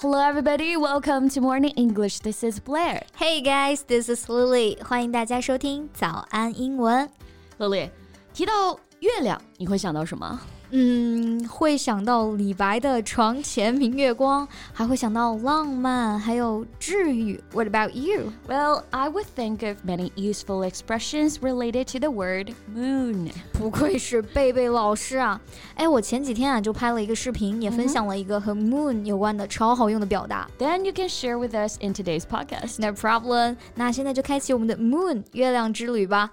Hello, everybody. Welcome to Morning English. This is Blair. Hey guys, this is Lily. 欢迎大家收听早安英文。Lily，提到 月亮，你会想到什么？嗯，会想到李白的“床前明月光”，还会想到浪漫，还有治愈。What about you? Well, I would think of many useful expressions related to the word moon. 不愧是贝贝老师啊！哎，我前几天啊就拍了一个视频，也分享了一个和 moon 有关的超好用的表达。Then you can share with us in today's podcast. No problem. 那现在就开启我们的 moon 月亮之旅吧。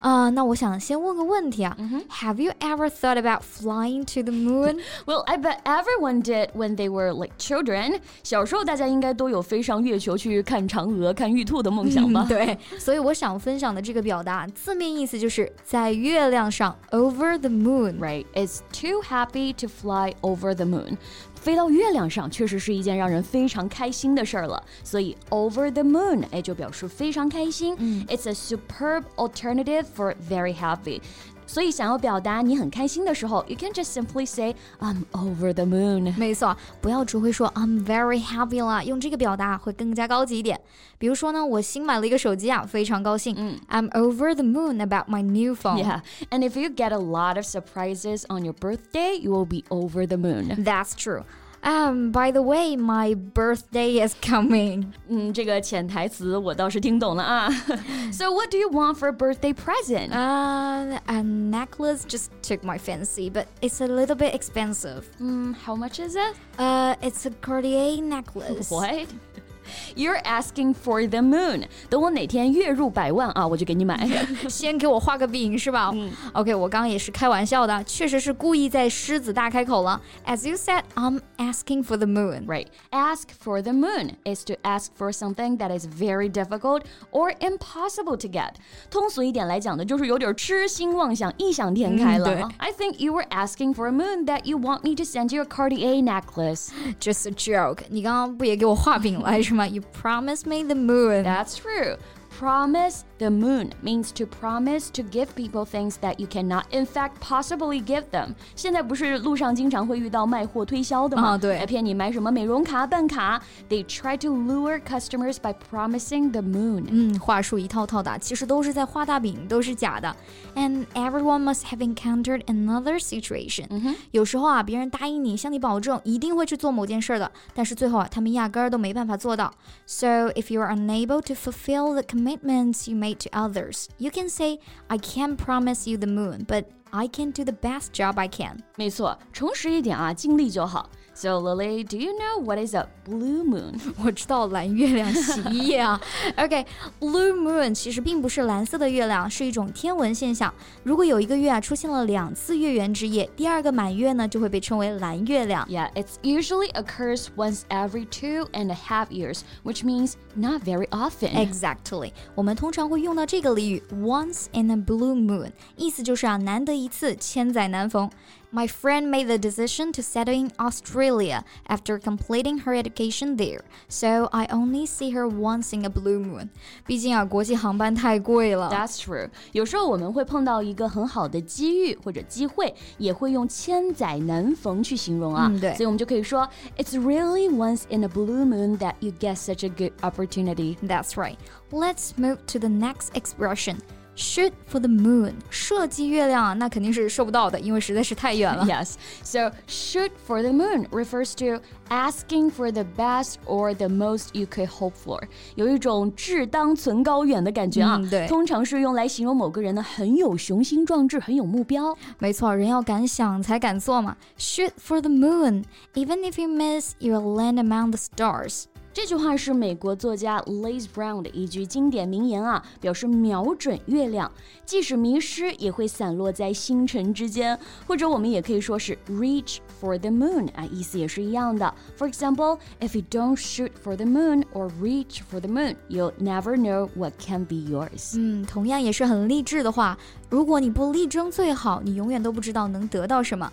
啊，那我想先问个问题啊，Have you ever thought about flying to the moon? Well, I bet everyone did when they were like children. 小时候大家应该都有飞上月球去看嫦娥、看玉兔的梦想吧？对，所以我想分享的这个表达字面意思就是在月亮上，over the moon. Right? It's too happy to fly over the moon. 飞到月亮上确实是一件让人非常开心的事儿了，所以 over the moon 哎就表示非常开心。嗯，It's a superb alternative for very happy。 所以想要表达你很开心的时候，you can just simply say I'm over the moon。没错，不要只会说 I'm very happy 啦，用这个表达会更加高级一点。比如说呢，我新买了一个手机啊，非常高兴。嗯，I'm over the moon about my new phone. Yeah, and if you get a lot of surprises on your birthday, you will be over the moon. That's true. Um, by the way, my birthday is coming. 嗯，这个潜台词我倒是听懂了啊。so what do you want for a birthday present? Uh, a necklace just took my fancy, but it's a little bit expensive. Mm, how much is it? Uh, it's a Cartier necklace. What? You're asking for the moon。等我哪天月入百万啊，我就给你买。先给我画个饼是吧？嗯。OK，我刚刚也是开玩笑的，确实是故意在狮子大开口了。As you said, I'm asking for the moon. Right. Ask for the moon is to ask for something that is very difficult or impossible to get. 通俗一点来讲呢，就是有点痴心妄想、异想天开了。嗯、I think you were asking for a moon that you want me to send you a Cartier necklace. Just a joke. 你刚刚不也给我画饼来是吗 ？You promised me the moon. That's true Promise the moon means to promise to give people things that you cannot in fact possibly give them。现在不是路上经常会遇到卖货推销的吗？啊，对，来骗你买什么美容卡、办卡。They try to lure customers by promising the moon。嗯，话术一套套的，其实都是在画大饼，都是假的。And everyone must have encountered another situation。嗯哼，有时候啊，别人答应你，向你保证一定会去做某件事的，但是最后啊，他们压根儿都没办法做到。So if you are unable to fulfill the commitments you made to others. You can say, I can't promise you the moon, but I can do the best job I can. 没错，诚实一点啊，尽力就好。 so Lily, do you know what is a blue moon? 我知道蓝月亮洗衣液啊。OK，blue、okay, moon 其实并不是蓝色的月亮，是一种天文现象。如果有一个月啊出现了两次月圆之夜，第二个满月呢就会被称为蓝月亮。Yeah, it usually occurs once every two and a half years, which means not very often. Exactly. 我们通常会用到这个俚语 once in a blue moon，意思就是啊难得一次，千载难逢。 my friend made the decision to settle in Australia after completing her education there, so I only see her once in a blue moon. 毕竟啊，国际航班太贵了。That's true. 有时候我们会碰到一个很好的机遇或者机会，也会用千载难逢去形容啊。嗯，对。所以我们就可以说，It's really once in a blue moon that you get such a good opportunity. That's right. Let's move to the next expression shoot for the moon，射击月亮啊，那肯定是射不到的，因为实在是太远了。Yes, so shoot for the moon refers to asking for the best or the most you could hope for，有一种志当存高远的感觉啊。嗯、对，通常是用来形容某个人呢很有雄心壮志，很有目标。没错，人要敢想才敢做嘛。Shoot for the moon, even if you miss, you'll land among the stars. 这句话是美国作家 Liz Brown 的一句经典名言啊，表示瞄准月亮，即使迷失也会散落在星辰之间。或者我们也可以说是 reach for the moon 啊，意思也是一样的。For example, if you don't shoot for the moon or reach for the moon, you'll never know what can be yours。嗯，同样也是很励志的话。如果你不力争最好，你永远都不知道能得到什么。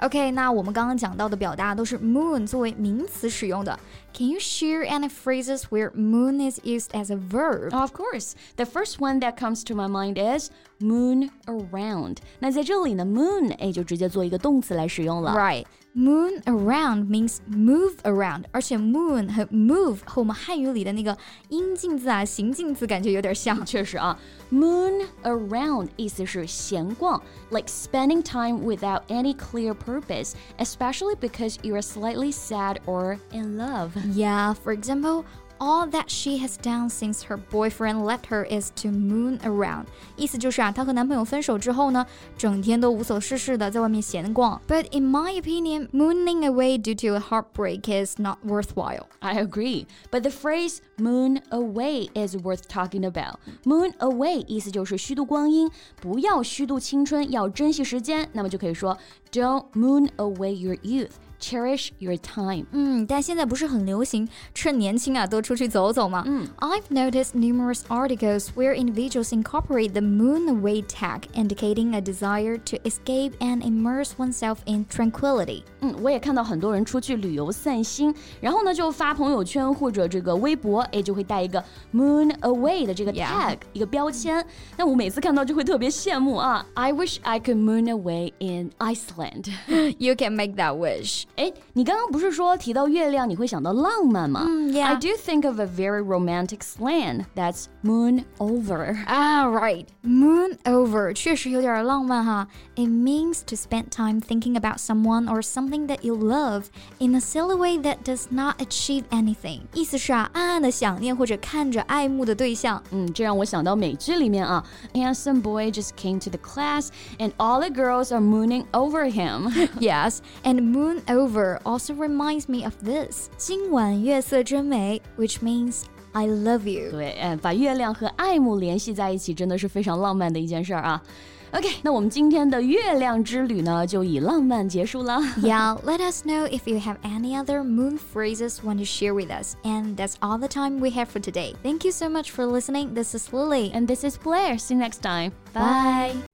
OK，那我们刚刚讲到的表达都是 moon 作为名词使用的。Can you share any phrases where moon is used as a verb? Of course. The first one that comes to my mind is moon around. 那在这里呢，moon 哎就直接做一个动词来使用了。Right. Moon around means move around，而且 moon 和 move 和我们汉语里的那个阴近字啊、行近字感觉有点像。确实啊，moon around 意思是闲逛，like spending time without any clear purpose, especially because you are slightly sad or in love. Yeah, for example. All that she has done since her boyfriend left her is to moon around。意思就是啊，她和男朋友分手之后呢，整天都无所事事的在外面闲逛。But in my opinion, mooning away due to a heartbreak is not worthwhile. I agree, but the phrase moon away is worth talking about. Moon away 意思就是虚度光阴，不要虚度青春，要珍惜时间。那么就可以说，Don't moon away your youth. Cherish your time。嗯，但现在不是很流行趁年轻啊多出去走走吗？嗯，I've noticed numerous articles where individuals incorporate the moon away tag, indicating a desire to escape and immerse oneself in tranquility。嗯，我也看到很多人出去旅游散心，然后呢就发朋友圈或者这个微博，哎，就会带一个 moon away 的这个 tag 一个标签。那我每次看到就会特别羡慕啊！I wish I could moon away in Iceland. You can make that wish. 哎，你刚刚不是说提到月亮你会想到浪漫吗？嗯，Yeah. I do think of a very romantic slang that's moon over. Ah, right. Moon over 确实有点浪漫哈。It means to spend time thinking about someone or something that you love in a silly way that does not achieve anything. 意思是啊，暗暗的想念或者看着爱慕的对象。嗯，这让我想到美剧里面啊，handsome boy just came to the class and all the girls are mooning over him. yes, and moon over over also reminds me of this. 今晚月色真美, which means I love you. 对，嗯，把月亮和爱慕联系在一起，真的是非常浪漫的一件事儿啊。OK，那我们今天的月亮之旅呢，就以浪漫结束了。yeah, let us know if you have any other moon phrases want to share with us. And that's all the time we have for today. Thank you so much for listening. This is Lily. And this is Blair. See you next time. Bye.